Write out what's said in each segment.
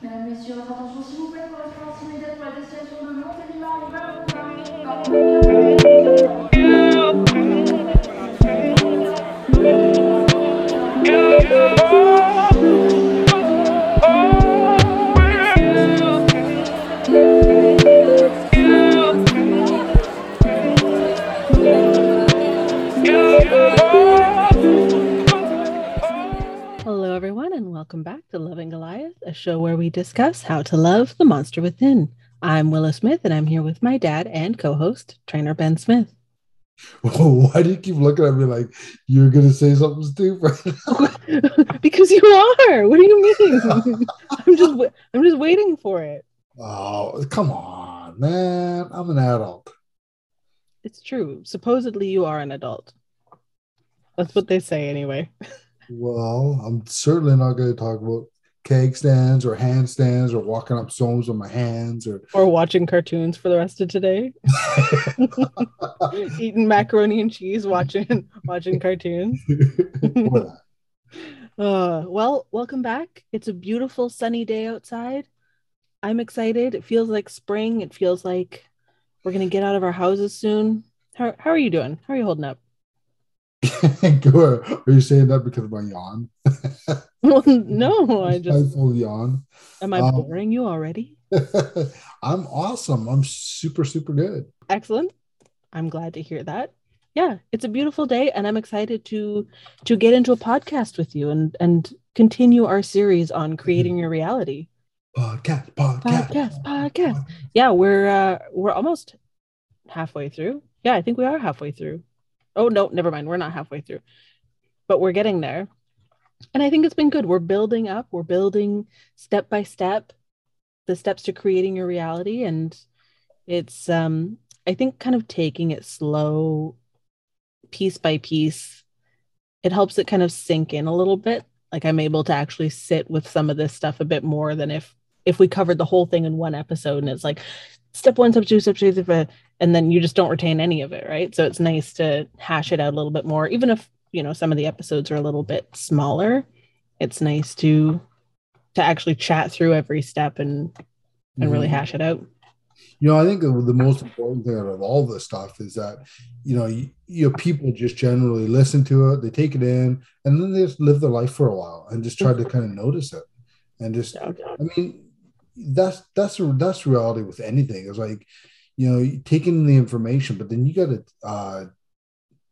Mesdames, Messieurs, votre attention s'il vous plaît, correspondance immédiate pour la destination de Montélimar, Hello, a show where we discuss how to love the monster within. I'm Willow Smith, and I'm here with my dad and co host, trainer Ben Smith. Why do you keep looking at me like you're gonna say something stupid? because you are. What do you mean? I'm just, I'm just waiting for it. oh, come on, man! I'm an adult. It's true. Supposedly, you are an adult. That's what they say, anyway. Well, I'm certainly not going to talk about keg stands or handstands or walking up stones with my hands or Or watching cartoons for the rest of today, eating macaroni and cheese, watching watching cartoons. Uh, well, welcome back. It's a beautiful sunny day outside. I'm excited. It feels like spring. It feels like we're gonna get out of our houses soon. How how are you doing? How are you holding up? Are you saying that because of my yawn? Well, no, I just full yawn. am I um, boring you already? I'm awesome. I'm super super good. Excellent. I'm glad to hear that. Yeah, it's a beautiful day, and I'm excited to to get into a podcast with you and and continue our series on creating your reality. Podcast, podcast, Podcast, podcast. Yeah, we're uh we're almost halfway through. Yeah, I think we are halfway through. Oh no, never mind. We're not halfway through. But we're getting there. And I think it's been good. We're building up, we're building step by step the steps to creating your reality and it's um I think kind of taking it slow piece by piece. It helps it kind of sink in a little bit. Like I'm able to actually sit with some of this stuff a bit more than if if we covered the whole thing in one episode and it's like step one, step two, step three, step five, and then you just don't retain any of it, right? So it's nice to hash it out a little bit more, even if you know some of the episodes are a little bit smaller. It's nice to to actually chat through every step and and really Mhm. hash it out. You know, I think the, the most important thing out of all this stuff is that, you know, you, you know, people just generally listen to it, they take it in, and then they just live their life for a while and just try to kind of notice it. And just, I mean, that's that's that's reality with anything. It's like, you know, taking the information, but then you got to uh,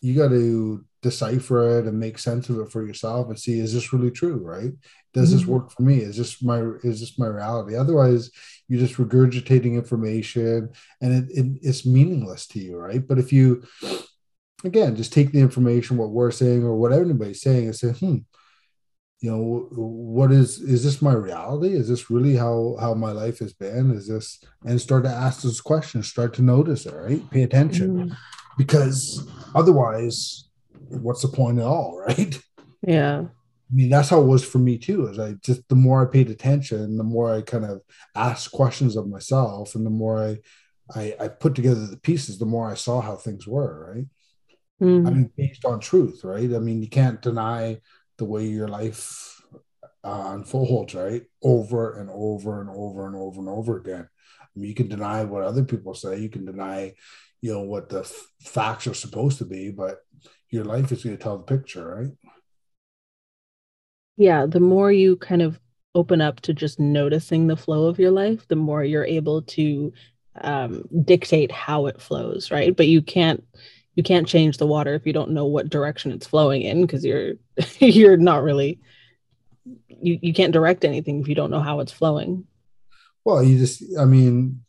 you got to decipher it and make sense of it for yourself and see is this really true, right? Does this Mhm. work for me? Is this my is this my reality? Otherwise, you're just regurgitating information and it, it, it's meaningless to you, right? But if you again just take the information, what we're saying or what anybody's saying, and say, hmm, you know, what is is this my reality? Is this really how how my life has been? Is this and start to ask those questions, start to notice it, right? Pay attention Mhm. because otherwise, what's the point at all, right? Yeah. I mean, that's how it was for me too. Is I just the more I paid attention, the more I kind of asked questions of myself, and the more I, I, I put together the pieces, the more I saw how things were. Right. Mhm. I mean, based on truth, right? I mean, you can't deny the way your life uh, unfolds, right? Over and over and over and over and over again. I mean, you can deny what other people say. You can deny, you know, what the f- facts are supposed to be, but your life is going to tell the picture, right? yeah, the more you kind of open up to just noticing the flow of your life, the more you're able to um, dictate how it flows, right? But you can't you can't change the water if you don't know what direction it's flowing in because you're you're not really you, you can't direct anything if you don't know how it's flowing. Well, you just, I mean,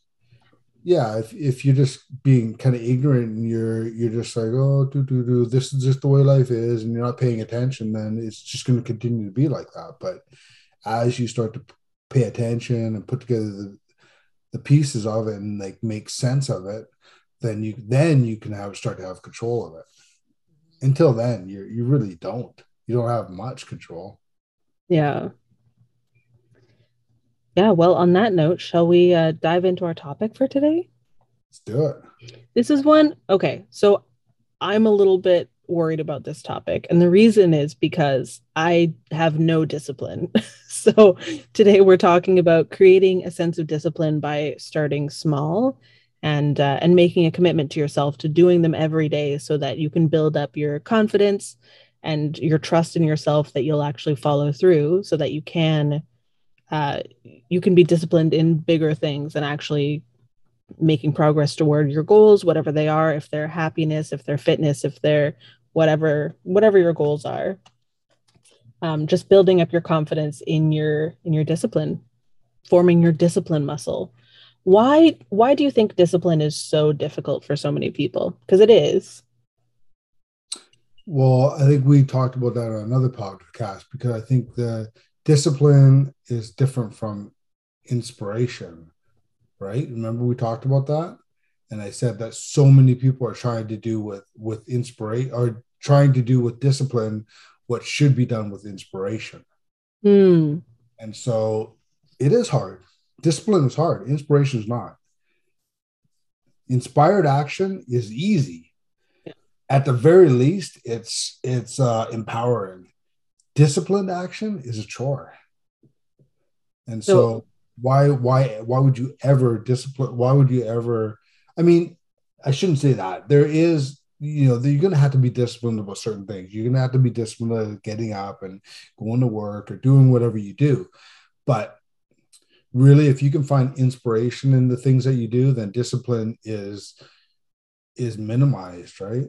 yeah, if, if you're just being kind of ignorant and you're you're just like, oh, do do do, this is just the way life is, and you're not paying attention, then it's just going to continue to be like that. But as you start to pay attention and put together the the pieces of it and like make sense of it, then you then you can have start to have control of it. Until then, you you really don't. You don't have much control. Yeah. Yeah, well, on that note, shall we uh, dive into our topic for today? Let's do it. This is one. Okay, so I'm a little bit worried about this topic. And the reason is because I have no discipline. so today we're talking about creating a sense of discipline by starting small and uh, and making a commitment to yourself to doing them every day so that you can build up your confidence and your trust in yourself that you'll actually follow through so that you can uh, you can be disciplined in bigger things and actually making progress toward your goals whatever they are if they're happiness if they're fitness if they're whatever whatever your goals are. Um, just building up your confidence in your in your discipline forming your discipline muscle why why do you think discipline is so difficult for so many people? Because it is. Well i think we talked about that on another podcast because i think the discipline is different from inspiration right? Remember we talked about that? And i said that so many people are trying to do with with inspiration or trying to do with discipline what should be done with inspiration. Hmm. and so it is hard discipline is hard. Inspiration is not. Inspired action is easy. At the very least it's it's uh, empowering. Disciplined action is a chore. And so, So- why why why would you ever discipline why would you ever i mean i shouldn't say that. There is you know you're going to have to be disciplined about certain things. You're going to have to be disciplined about getting up and going to work or doing whatever you do. But really if you can find inspiration in the things that you do then discipline is is minimized right?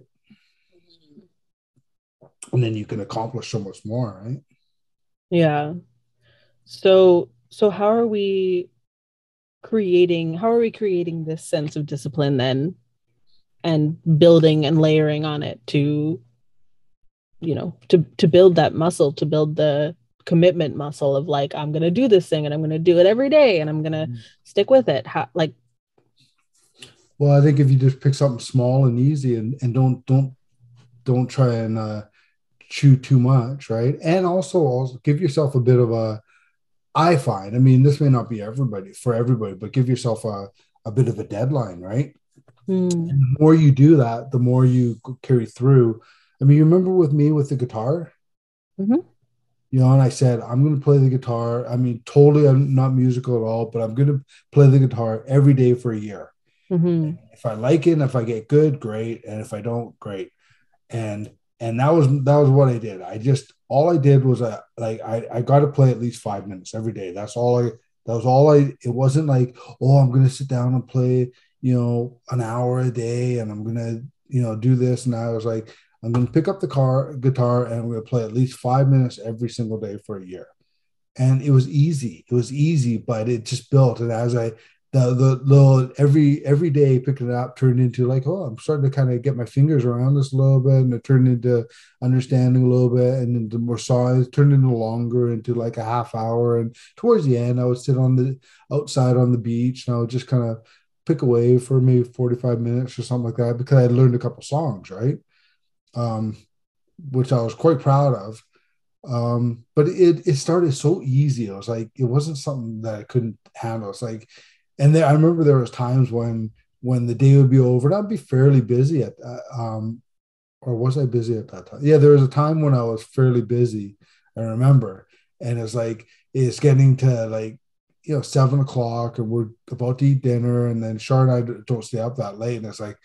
And then you can accomplish so much more right? Yeah. So so how are we creating how are we creating this sense of discipline then? And building and layering on it to you know to to build that muscle to build the commitment muscle of like I'm going to do this thing and I'm going to do it every day and I'm going to Mhm. stick with it. How like well i think if you just pick something small and easy and, and don't don't don't try and uh chew too much right and also also give yourself a bit of a i find i mean this may not be everybody for everybody but give yourself a, a bit of a deadline right And the more you do that, the more you carry through. I mean, you remember with me with the guitar? Mhm. You know, and I said, I'm going to play the guitar. I mean, totally, I'm not musical at all, but I'm going to play the guitar every day for a year. mhm, If I like it, and if I get good, great. And if I don't, great. And and that was that was what I did. I just all I did was uh, like I I got to play at least five minutes every day. That's all I. That was all I. It wasn't like oh I'm going to sit down and play you know an hour a day and I'm going to you know do this. And I was like I'm going to pick up the car guitar and I'm going to play at least five minutes every single day for a year. And it was easy. It was easy, but it just built. And as I the the little every every day picking it up turned into like oh I'm starting to kind of get my fingers around this a little bit and it turned into understanding a little bit and then the more size turned into longer into like a half hour and towards the end I would sit on the outside on the beach and I would just kind of pick away for maybe 45 minutes or something like that because I had learned a couple songs right um which I was quite proud of um but it it started so easy it was like it wasn't something that I couldn't handle it's like and there, I remember there was times when when the day would be over, and I'd be fairly busy at um, or was I busy at that time? Yeah, there was a time when I was fairly busy. I remember, and it's like it's getting to like you know seven o'clock, and we're about to eat dinner, and then Char and I don't stay up that late, and it's like,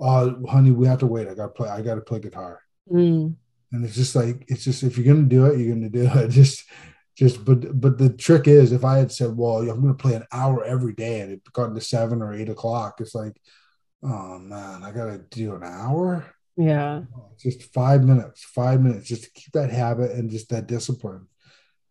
oh, honey, we have to wait. I got to play. I got to play guitar, mm, and it's just like it's just if you're gonna do it, you're gonna do it. Just just but but the trick is if I had said, well, I'm going to play an hour every day and it got to seven or eight o'clock, it's like, oh man, I got to do an hour. yeah. Just five minutes, five minutes, just to keep that habit and just that discipline.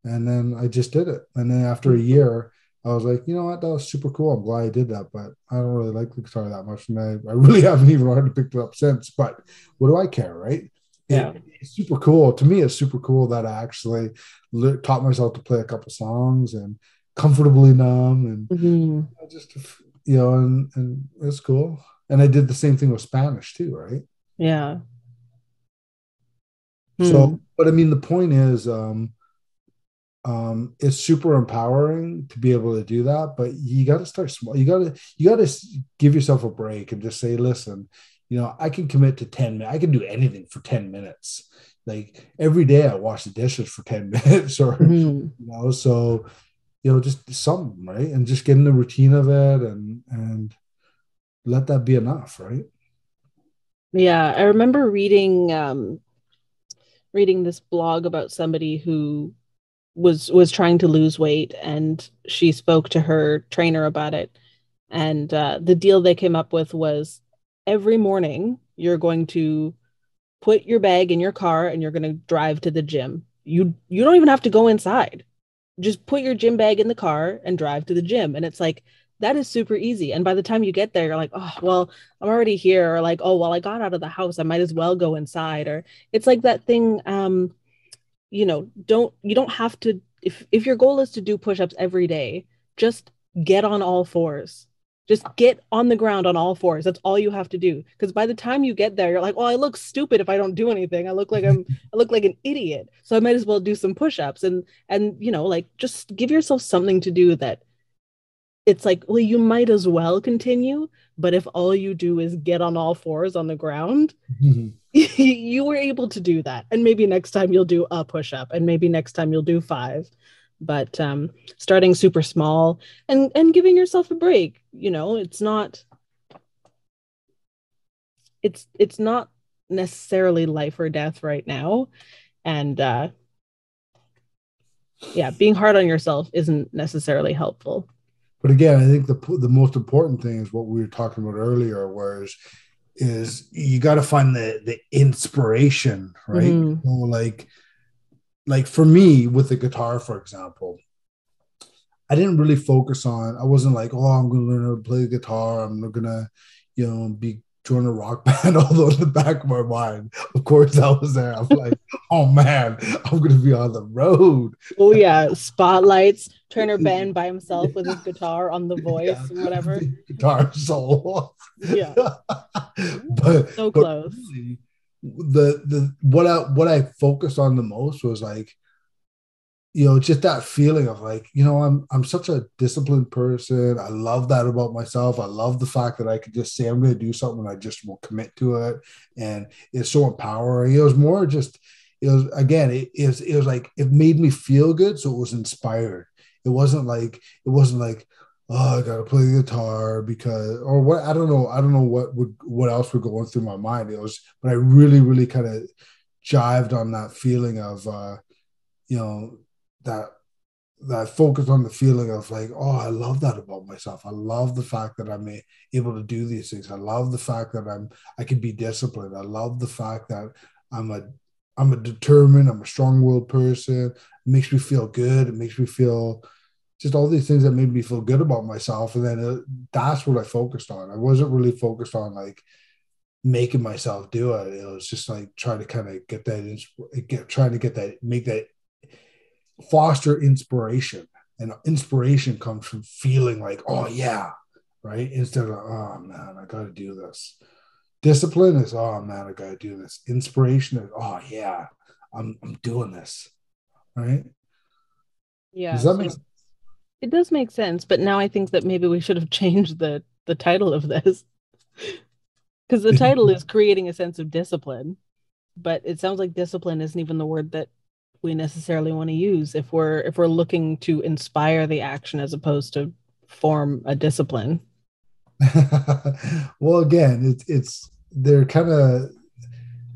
And then I just did it. And then after a year, I was like, you know what, that was super cool. I'm glad I did that, but I don't really like the guitar that much, and I, I really haven't even learned to pick it up since. But what do I care, right? Yeah. It- it's super cool. To me, it's super cool that I actually le- taught myself to play a couple songs and comfortably numb and Mhm. I just you know and and it's cool. And I did the same thing with Spanish too, right? Yeah. So, Hmm. but I mean, the point is, um, um, it's super empowering to be able to do that. But you got to start small. You got to you got to give yourself a break and just say, listen, you know, I can commit to 10 minutes. I can do anything for 10 minutes. Like every day I wash the dishes for 10 minutes or, Mhm. you know, so, you know, just something, right? And just get in the routine of it and, and let that be enough, right? Yeah, I remember reading um reading this blog about somebody who was was trying to lose weight and she spoke to her trainer about it. And uh, the deal they came up with was every morning you're going to put your bag in your car and you're going to drive to the gym. You you don't even have to go inside. Just put your gym bag in the car and drive to the gym. And it's like that is super easy. And by the time you get there you're like oh well i'm already here or like oh well i got out of the house. I might as well go inside or it's like that thing um you know don't you don't have to if if your goal is to do push-ups every day just get on all fours. Just get on the ground on all fours. That's all you have to do. Because by the time you get there you're like well i look stupid if i don't do anything. I look like i'm i look like an idiot. So i might as well do some push-ups. And and you know like just give yourself something to do that it's like well you might as well continue but if all you do is get on all fours on the ground you were able to do that. And maybe next time you'll do a push up and maybe next time you'll do five. But um starting super small and and giving yourself a break you know it's not it's it's not necessarily life or death right now. And uh yeah being hard on yourself isn't necessarily helpful But again, I think the the most important thing is what we were talking about earlier, whereas is you got to find the the inspiration, right? Mhm. So like, like for me with the guitar, for example, I didn't really focus on. I wasn't like, oh, I'm going to learn how to play the guitar. I'm not gonna, you know, be join a rock band. Although in the back of my mind, of course, I was there. I'm like, oh man, I'm gonna be on the road. oh yeah spotlights turner Ben by himself with his guitar on the voice Yeah. and whatever guitar solo. yeah but so but close really, the the what I what I focused on the most was like, you know, just that feeling of like, you know, I'm I'm such a disciplined person. I love that about myself. I love the fact that I could just say I'm going to do something and I just will commit to it, and it's so empowering. It was more just, it was again, it is it was like it made me feel good, so it was inspired. It wasn't like it wasn't like oh, I gotta play the guitar because, or what? I don't know. I don't know what would what else would go on through my mind. It was, but I really, really kind of jived on that feeling of, uh, you know, that that focus on the feeling of like, oh, I love that about myself. I love the fact that I'm able to do these things. I love the fact that I'm I can be disciplined. I love the fact that I'm a I'm a determined, I'm a strong-willed person. It makes me feel good. It makes me feel just all these things that made me feel good about myself. And then uh that's what I focused on. I wasn't really focused on like making myself do it. It was just like trying to kind of get that, get trying to get that, make that foster inspiration. And inspiration comes from feeling like, oh yeah, right? Instead of, oh man, I got to do this. Discipline is, oh man, I got to do this. Inspiration is, oh yeah, I'm, I'm doing this, right? yeah Does that make sense? It does make sense, but now I think that maybe we should have changed the the title of this. Because the title is creating a sense of discipline, but it sounds like discipline isn't even the word that we necessarily want to use if we're if we're looking to inspire the action as opposed to form a discipline. well, again, it's it's they're kind of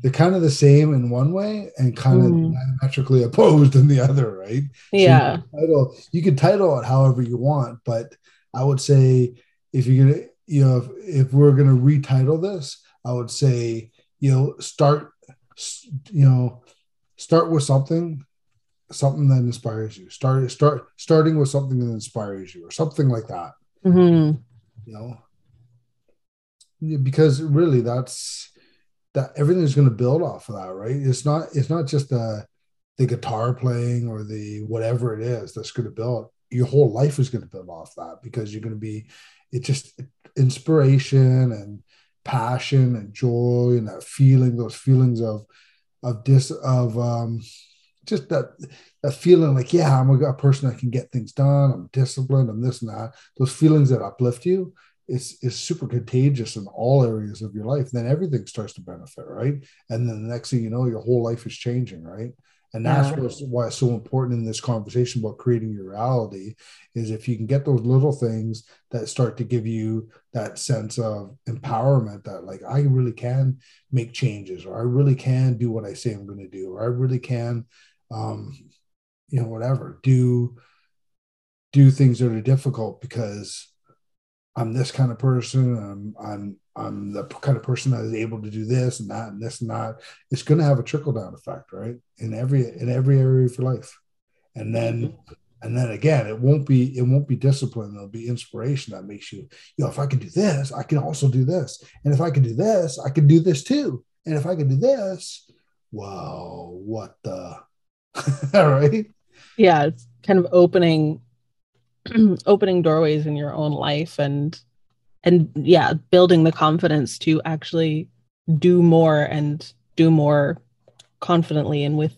they're kind of the same in one way and kind of Mm. diametrically opposed in the other, right? So you Yeah. title you can title it however you want, but I would say if you're gonna, you know, if, if we're gonna retitle this, I would say, you know, start, you know, start with something, something that inspires you. Start start starting with something that inspires you, or something like that. Mhm. You know, Yeah, because really that's that everything's going to build off of that, right? It's not it's not just the the guitar playing or the whatever it is that's going to build. Your whole life is going to build off that because you're going to be it just inspiration and passion and joy and that feeling, those feelings of of dis of um just that that feeling like yeah i'm a, a person that can get things done i'm disciplined i'm this and that those feelings that uplift you is is super contagious in all areas of your life then everything starts to benefit right and then the next thing you know your whole life is changing right and that's Yeah. what's, why it's so important in this conversation about creating your reality is if you can get those little things that start to give you that sense of empowerment that like i really can make changes or i really can do what i say i'm going to do or i really can um you know whatever do do things that are difficult because I'm this kind of person. I'm I'm I'm the kind of person that is able to do this and that and this and that. It's going to have a trickle down effect, right? In every in every area of your life, and then mm-hmm. and then again, it won't be it won't be discipline. It'll be inspiration that makes you, you know, if I can do this, I can also do this, and if I can do this, I can do this too, and if I can do this, wow, what the, all right? yeah it's kind of opening opening doorways in your own life and and yeah building the confidence to actually do more and do more confidently and with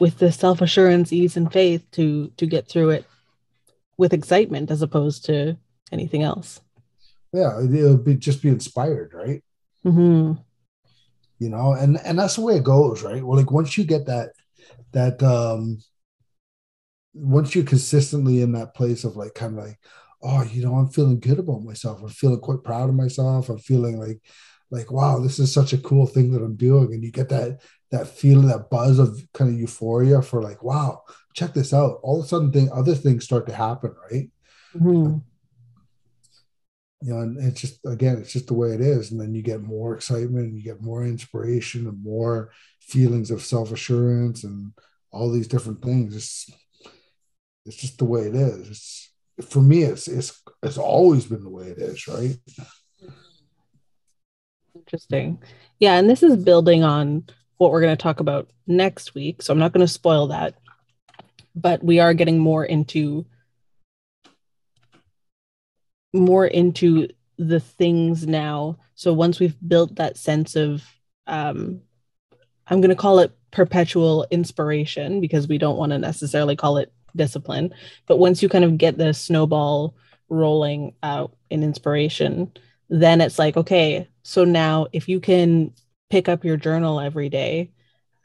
with the self-assurance ease and faith to to get through it with excitement as opposed to anything else. Yeah, it'll be just be inspired, right? hmm you know and and that's the way it goes right? Well like once you get that that um once you're consistently in that place of like kind of like oh you know i'm feeling good about myself. I'm feeling quite proud of myself. I'm feeling like like wow this is such a cool thing that i'm doing. And you get that that feeling that buzz of kind of euphoria for like wow check this out. All of a sudden thing other things start to happen right? Hmm you know, and it's just again, it's just the way it is. And then you get more excitement, and you get more inspiration, and more feelings of self assurance, and all these different things. It's it's just the way it is. It's for me, it's it's it's always been the way it is, right? Interesting. Yeah, and this is building on what we're going to talk about next week. So I'm not going to spoil that. But we are getting more into more into the things now. So once we've built that sense of um I'm going to call it perpetual inspiration because we don't want to necessarily call it discipline, but once you kind of get the snowball rolling out in inspiration, then it's like okay, so now if you can pick up your journal every day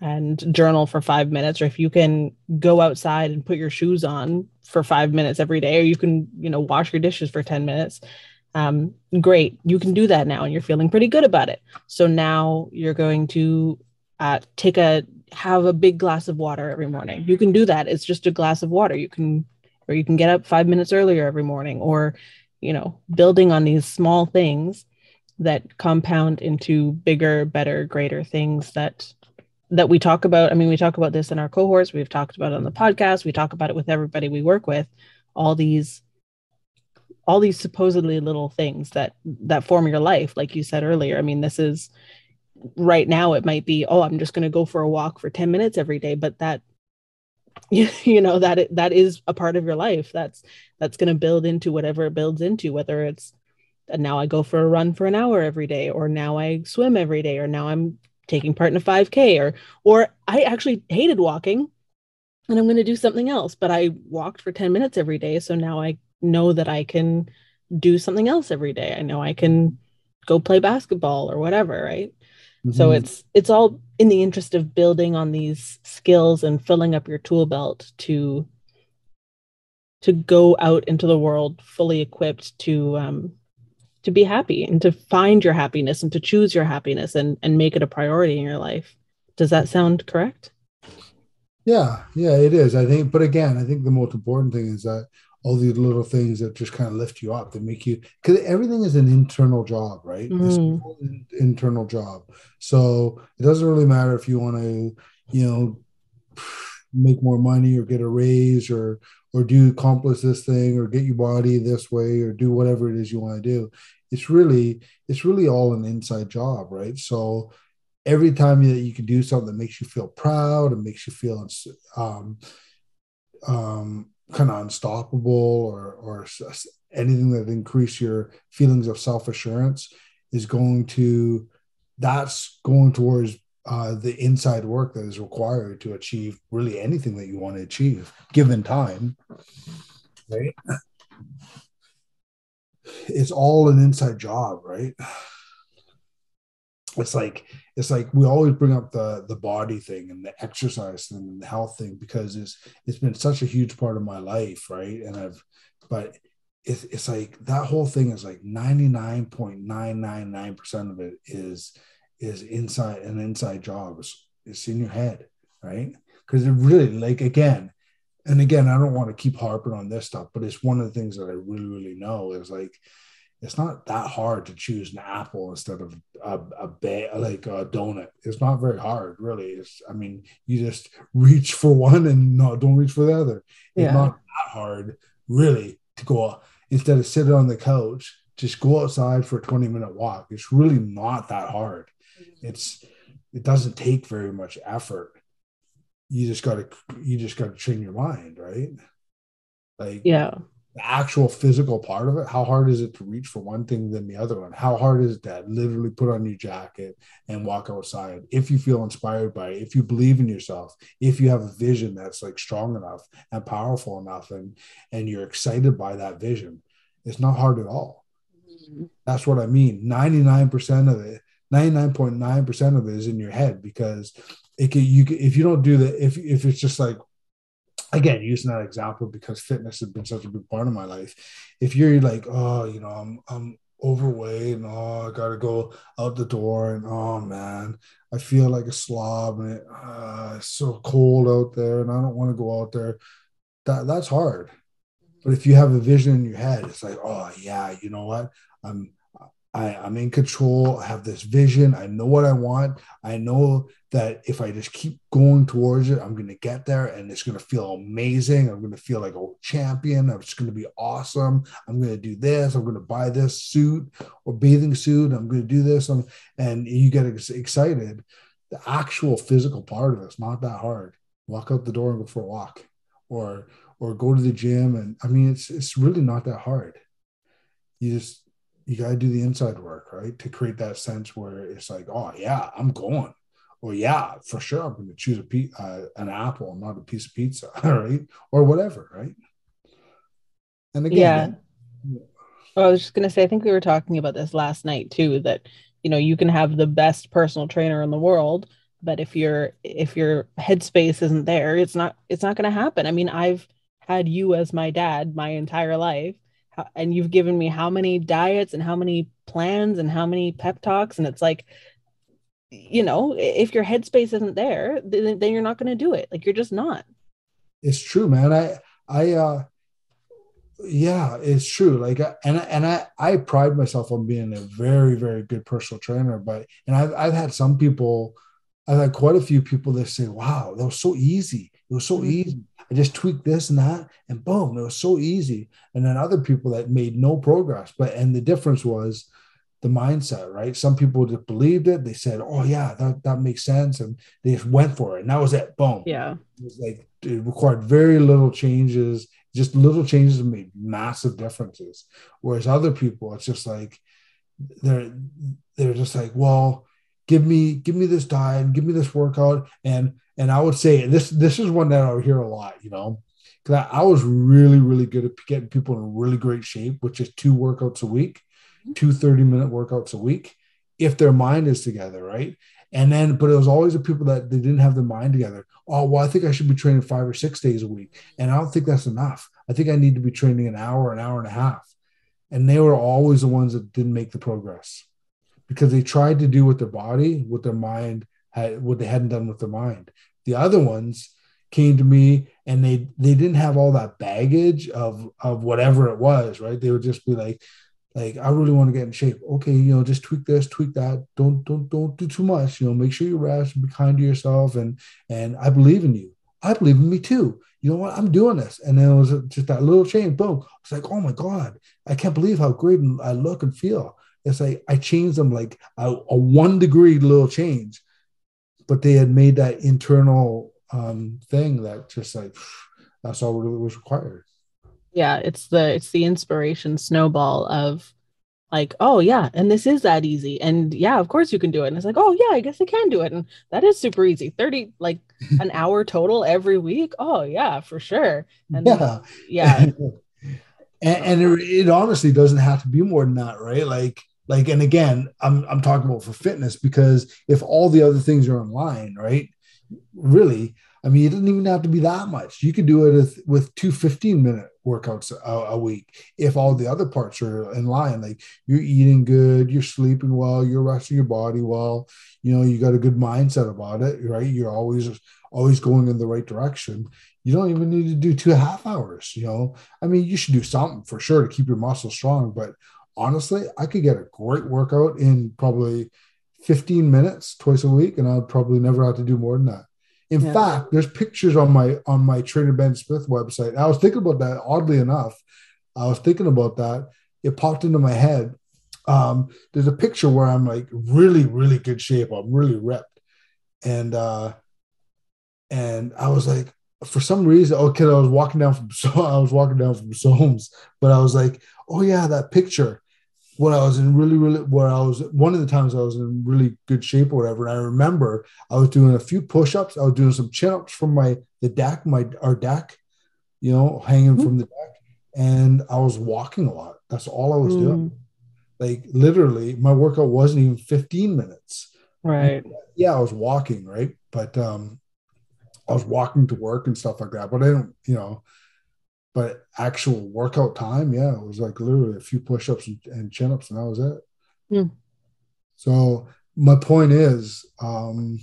and journal for five minutes, or if you can go outside and put your shoes on for five minutes every day, or you can, you know, wash your dishes for 10 minutes, um, great. You can do that now and you're feeling pretty good about it. So now you're going to uh, take a, have a big glass of water every morning. You can do that. It's just a glass of water. You can, or you can get up five minutes earlier every morning, or, you know, building on these small things that compound into bigger, better, greater things that that we talk about. I mean, we talk about this in our cohorts, we've talked about it on the podcast, we talk about it with everybody we work with, all these all these supposedly little things that that form your life like you said earlier. I mean, this is right now it might be, oh, I'm just going to go for a walk for 10 minutes every day, but that you know that it, that is a part of your life. That's that's going to build into whatever it builds into whether it's and now I go for a run for an hour every day, or now I swim every day, or now I'm taking part in a 5K, or or I actually hated walking and I'm going to do something else, but I walked for 10 minutes every day. So now I know that I can do something else every day. I know I can go play basketball or whatever, right? So Mhm. it's it's all in the interest of building on these skills and filling up your tool belt to to go out into the world fully equipped to um to be happy and to find your happiness and to choose your happiness and and make it a priority in your life. Does that sound correct? Yeah, yeah, it is. I think, but again, I think the most important thing is that all these little things that just kind of lift you up, that make you, because everything is an internal job, right? It's all an internal job. So it doesn't really matter if you want to, you know, make more money or get a raise or or do accomplish this thing or get your body this way or do whatever it is you want to do. It's really, it's really all an inside job, right? So every time that you can do something that makes you feel proud and makes you feel um, um, kind of unstoppable or or anything that increase your feelings of self-assurance is going to that's going towards uh, the inside work that is required to achieve really anything that you want to achieve given time right it's all an inside job, right? It's like it's like we always bring up the the body thing and the exercise thing and the health thing because it's it's been such a huge part of my life, right? And I've but it's, it's like that whole thing is like 99.999% of it is is inside an inside job it's, it's in your head right because it really like again and again i don't want to keep harping on this stuff but it's one of the things that i really really know is like it's not that hard to choose an apple instead of a, a ba- like a donut. It's not very hard, really. It's I mean, you just reach for one and no, don't reach for the other. It's not that hard, really, to go instead of sitting on the couch, just go outside for a 20 minute walk. It's really not that hard. Mm-hmm. It's it doesn't take very much effort. You just gotta you just gotta train your mind, right? Like Yeah. The actual physical part of it. How hard is it to reach for one thing than the other one? How hard is it to literally put on your jacket and walk outside? If you feel inspired by it if you believe in yourself if you have a vision that's like strong enough and powerful enough and and you're excited by that vision it's not hard at all. Mm-hmm. That's what i mean. 99% of it 99.9% of it is in your head because it can you can, if you don't do that if if it's just like again using that example because fitness has been such a big part of my life if you're like oh you know i'm i'm overweight and oh i gotta go out the door and oh man i feel like a slob and it, uh, it's so cold out there and i don't want to go out there that that's hard but if you have a vision in your head it's like oh yeah you know what i'm I, I'm in control. I have this vision. I know what I want. I know that if I just keep going towards it, I'm going to get there and it's going to feel amazing. I'm going to feel like a champion. It's going to be awesome. I'm going to do this. I'm going to buy this suit or bathing suit. I'm going to do this. Um, and you get excited. The actual physical part of it's not that hard. Walk out the door and go for a walk or or go to the gym. And I mean, it's it's really not that hard. You just you got to do the inside work, right? To create that sense where it's like, oh yeah, I'm going. Or yeah, for sure, I'm going to choose a pe- uh, an apple, not a piece of pizza, right? Or whatever, right? And again, Well, I was just gonna say, I think we were talking about this last night too. That you know you can have the best personal trainer in the world, but if your if your headspace isn't there, it's not it's not gonna happen. I mean, I've had you as my dad my entire life, and you've given me how many diets and how many plans and how many pep talks, and it's like, you know, if your headspace isn't there, then, then you're not gonna do it. Like you're just not. it's true man i i uh yeah it's true like and I- and i i pride myself on being a very very good personal trainer but and i've, I've had some people i've had quite a few people that say wow that was so easy it was so Mhm. easy i just tweaked this and that and boom it was so easy and then other people that made no progress but and the difference was the mindset right? Some people just believed it. They said oh yeah that, that makes sense and they just went for it and that was it. Boom. Yeah. it was like it required very little changes. Just little changes made massive differences. Whereas other people it's just like they're they're just like well give me give me this diet give me this workout and and i would say this this is one that i hear a lot you know? Because I, I was really really good at getting people in really great shape which is two workouts a week Mm-hmm. two 30 minute workouts a week if their mind is together right and then, but it was always the people that they didn't have their mind together. Oh, well, I think I should be training five or six days a week. And I don't think that's enough. I think I need to be training an hour, an hour and a half. And they were always the ones that didn't make the progress because they tried to do with their body, with their mind, had what they hadn't done with their mind. The other ones came to me and they they didn't have all that baggage of of whatever it was, right? They would just be like, like I really want to get in shape. Okay, you know, just tweak this, tweak that. Don't don't don't do too much. You know, make sure you rest, be kind to yourself, and and I believe in you. I believe in me too. You know what? I'm doing this, and then it was just that little change. Boom! It's like, oh my god, I can't believe how great I look and feel. It's like I changed them like a, a one degree little change, but they had made that internal um, thing that just like that's all really was required. Yeah it's the it's the inspiration snowball of like oh yeah and this is that easy and yeah of course you can do it. And it's like oh yeah i guess i can do it and that is super easy. 30 like an hour total every week? Oh yeah for sure. And Yeah, yeah. And, and it, it honestly doesn't have to be more than that, right? Like like and again i'm i'm talking about for fitness because if all the other things are in line right? Really i mean it doesn't even have to be that much. You could do it with, with two 15 minute workouts a, a week. If all the other parts are in line like you're eating good you're sleeping well you're resting your body well you know you got a good mindset about it right? You're always always going in the right direction. You don't even need to do two half hours you know? I mean you should do something for sure to keep your muscles strong but honestly, I could get a great workout in probably 15 minutes twice a week, and I'd probably never have to do more than that. In yeah. fact, there's pictures on my on my trainer Ben Smith website. I was thinking about that. Oddly enough, I was thinking about that. It popped into my head. Um, there's a picture where I'm like really, really good shape. I'm really ripped, and uh, and I was like, for some reason, okay, I was walking down from so I was walking down from Soames, but I was like, oh yeah, that picture when I was in really, really, where I was one of the times I was in really good shape or whatever. And I remember I was doing a few push-ups. I was doing some chin-ups from my the deck, my our deck, you know, hanging mm-hmm. from the deck, and I was walking a lot. That's all I was mm. doing. Like literally, my workout wasn't even 15 minutes. Right. Yeah, I was walking, right? But um I was walking to work and stuff like that. But I don't, you know, but actual workout time, yeah, it was like literally a few push-ups and, and chin-ups, and that was it. Mm. So my point is, um,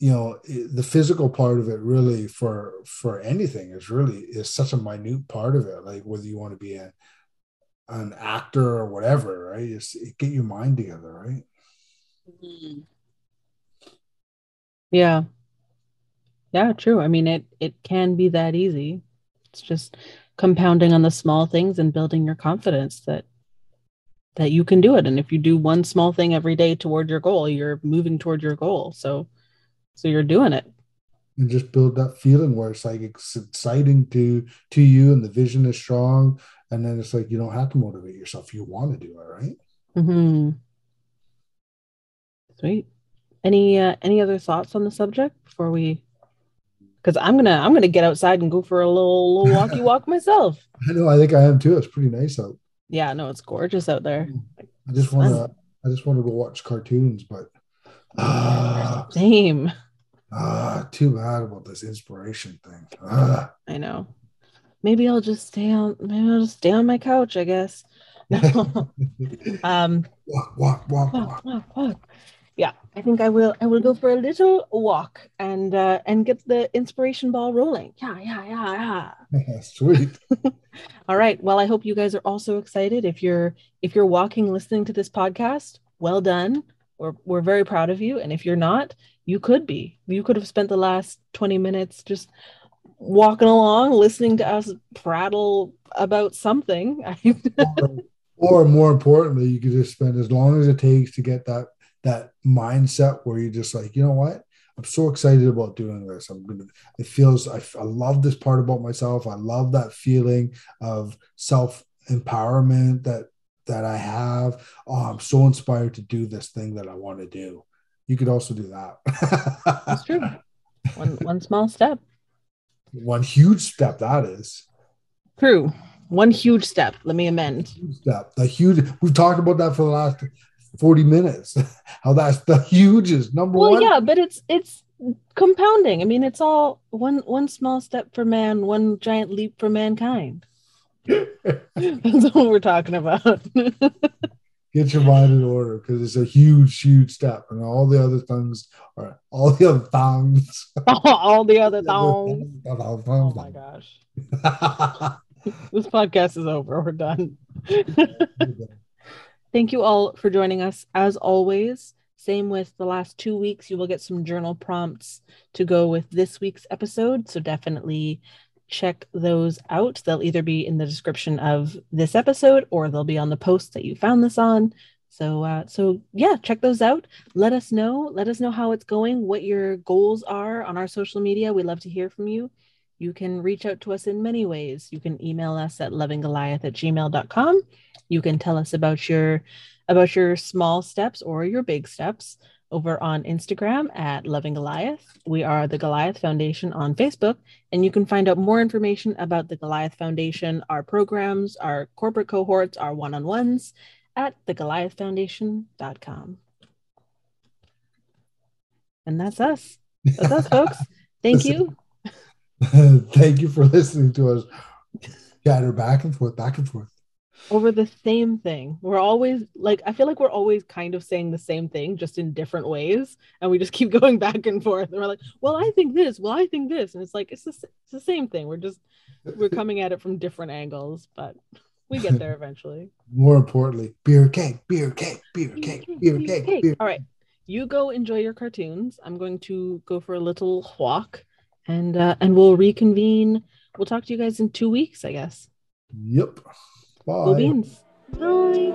you know, the physical part of it really for for anything is really is such a minute part of it. Like whether you want to be a, an actor or whatever, right? Just get your mind together, right? Mm-hmm. Yeah. Yeah, true. I mean, it it can be that easy it's just compounding on the small things and building your confidence that that you can do it. And if you do one small thing every day toward your goal you're moving toward your goal. So so you're doing it. And just build that feeling where it's like it's exciting to to you and the vision is strong. And then it's like you don't have to motivate yourself. You want to do it right? Mm-hmm. sweet. Any uh, any other thoughts on the subject before we because I'm gonna I'm gonna get outside and go for a little, little walkie walk myself. I know. I think I am too. It's pretty nice out. Yeah, no, it's gorgeous out there. I just want to. I just want to go watch cartoons, but uh, same. Ah, uh, too bad about this inspiration thing. Uh. I know. Maybe I'll just stay on. Maybe I'll just stay on my couch. I guess. um. Walk, walk, walk, walk, walk, walk yeah. I think i will i will go for a little walk and uh and get the inspiration ball rolling. Yeah yeah yeah yeah. Sweet. All right. Well i hope you guys are also excited. If you're if you're walking listening to this podcast well done. We're, we're very proud of you. And if you're not you could be. You could have spent the last 20 minutes just walking along listening to us prattle about something. Or, or more importantly you could just spend as long as it takes to get that that mindset where you're just like, you know what? I'm so excited about doing this. I'm gonna. It feels. I, I love this part about myself. I love that feeling of self empowerment that that I have. Oh, I'm so inspired to do this thing that I want to do. You could also do that. That's true. One one small step. One huge step that is. True. One huge step. Let me amend. Step. The huge. We've talked about that for the last 40 minutes. How that's the hugest number well, one. yeah, but it's it's compounding. I mean, it's all one one small step for man, one giant leap for mankind. that's what we're talking about. Get your mind in order because it's a huge, huge step, and all the other things are all the other thongs. all the other thongs. oh my oh gosh. this podcast is over. We're done. Thank you all for joining us. As always, same with the last two weeks, you will get some journal prompts to go with this week's episode. So definitely check those out. They'll either be in the description of this episode or they'll be on the post that you found this on. So uh, so yeah, check those out. Let us know. Let us know how it's going, what your goals are on our social media. We love to hear from you. You can reach out to us in many ways. You can email us at lovinggoliath at gmail.com. You can tell us about your about your small steps or your big steps. over on Instagram at Loving Goliath. We are the Goliath Foundation on Facebook, and you can find out more information about the Goliath Foundation, our programs, our corporate cohorts, our one on ones at thegoliathfoundation.com. And that's us. That's us, folks. Thank you. Thank you for listening to us chatter back and forth, back and forth over the same thing. We're always like, I feel like we're always kind of saying the same thing, just in different ways. And we just keep going back and forth. And we're like, well, I think this, well, I think this. And it's like, it's the, it's the same thing. We're just, we're coming at it from different angles, but we get there eventually. More importantly, beer cake, beer cake, beer cake, beer cake. Beer cake. All right. You go enjoy your cartoons. I'm going to go for a little walk and, uh, and we'll reconvene. We'll talk to you guys in two weeks, I guess. Yep. Bye. Beans. Bye.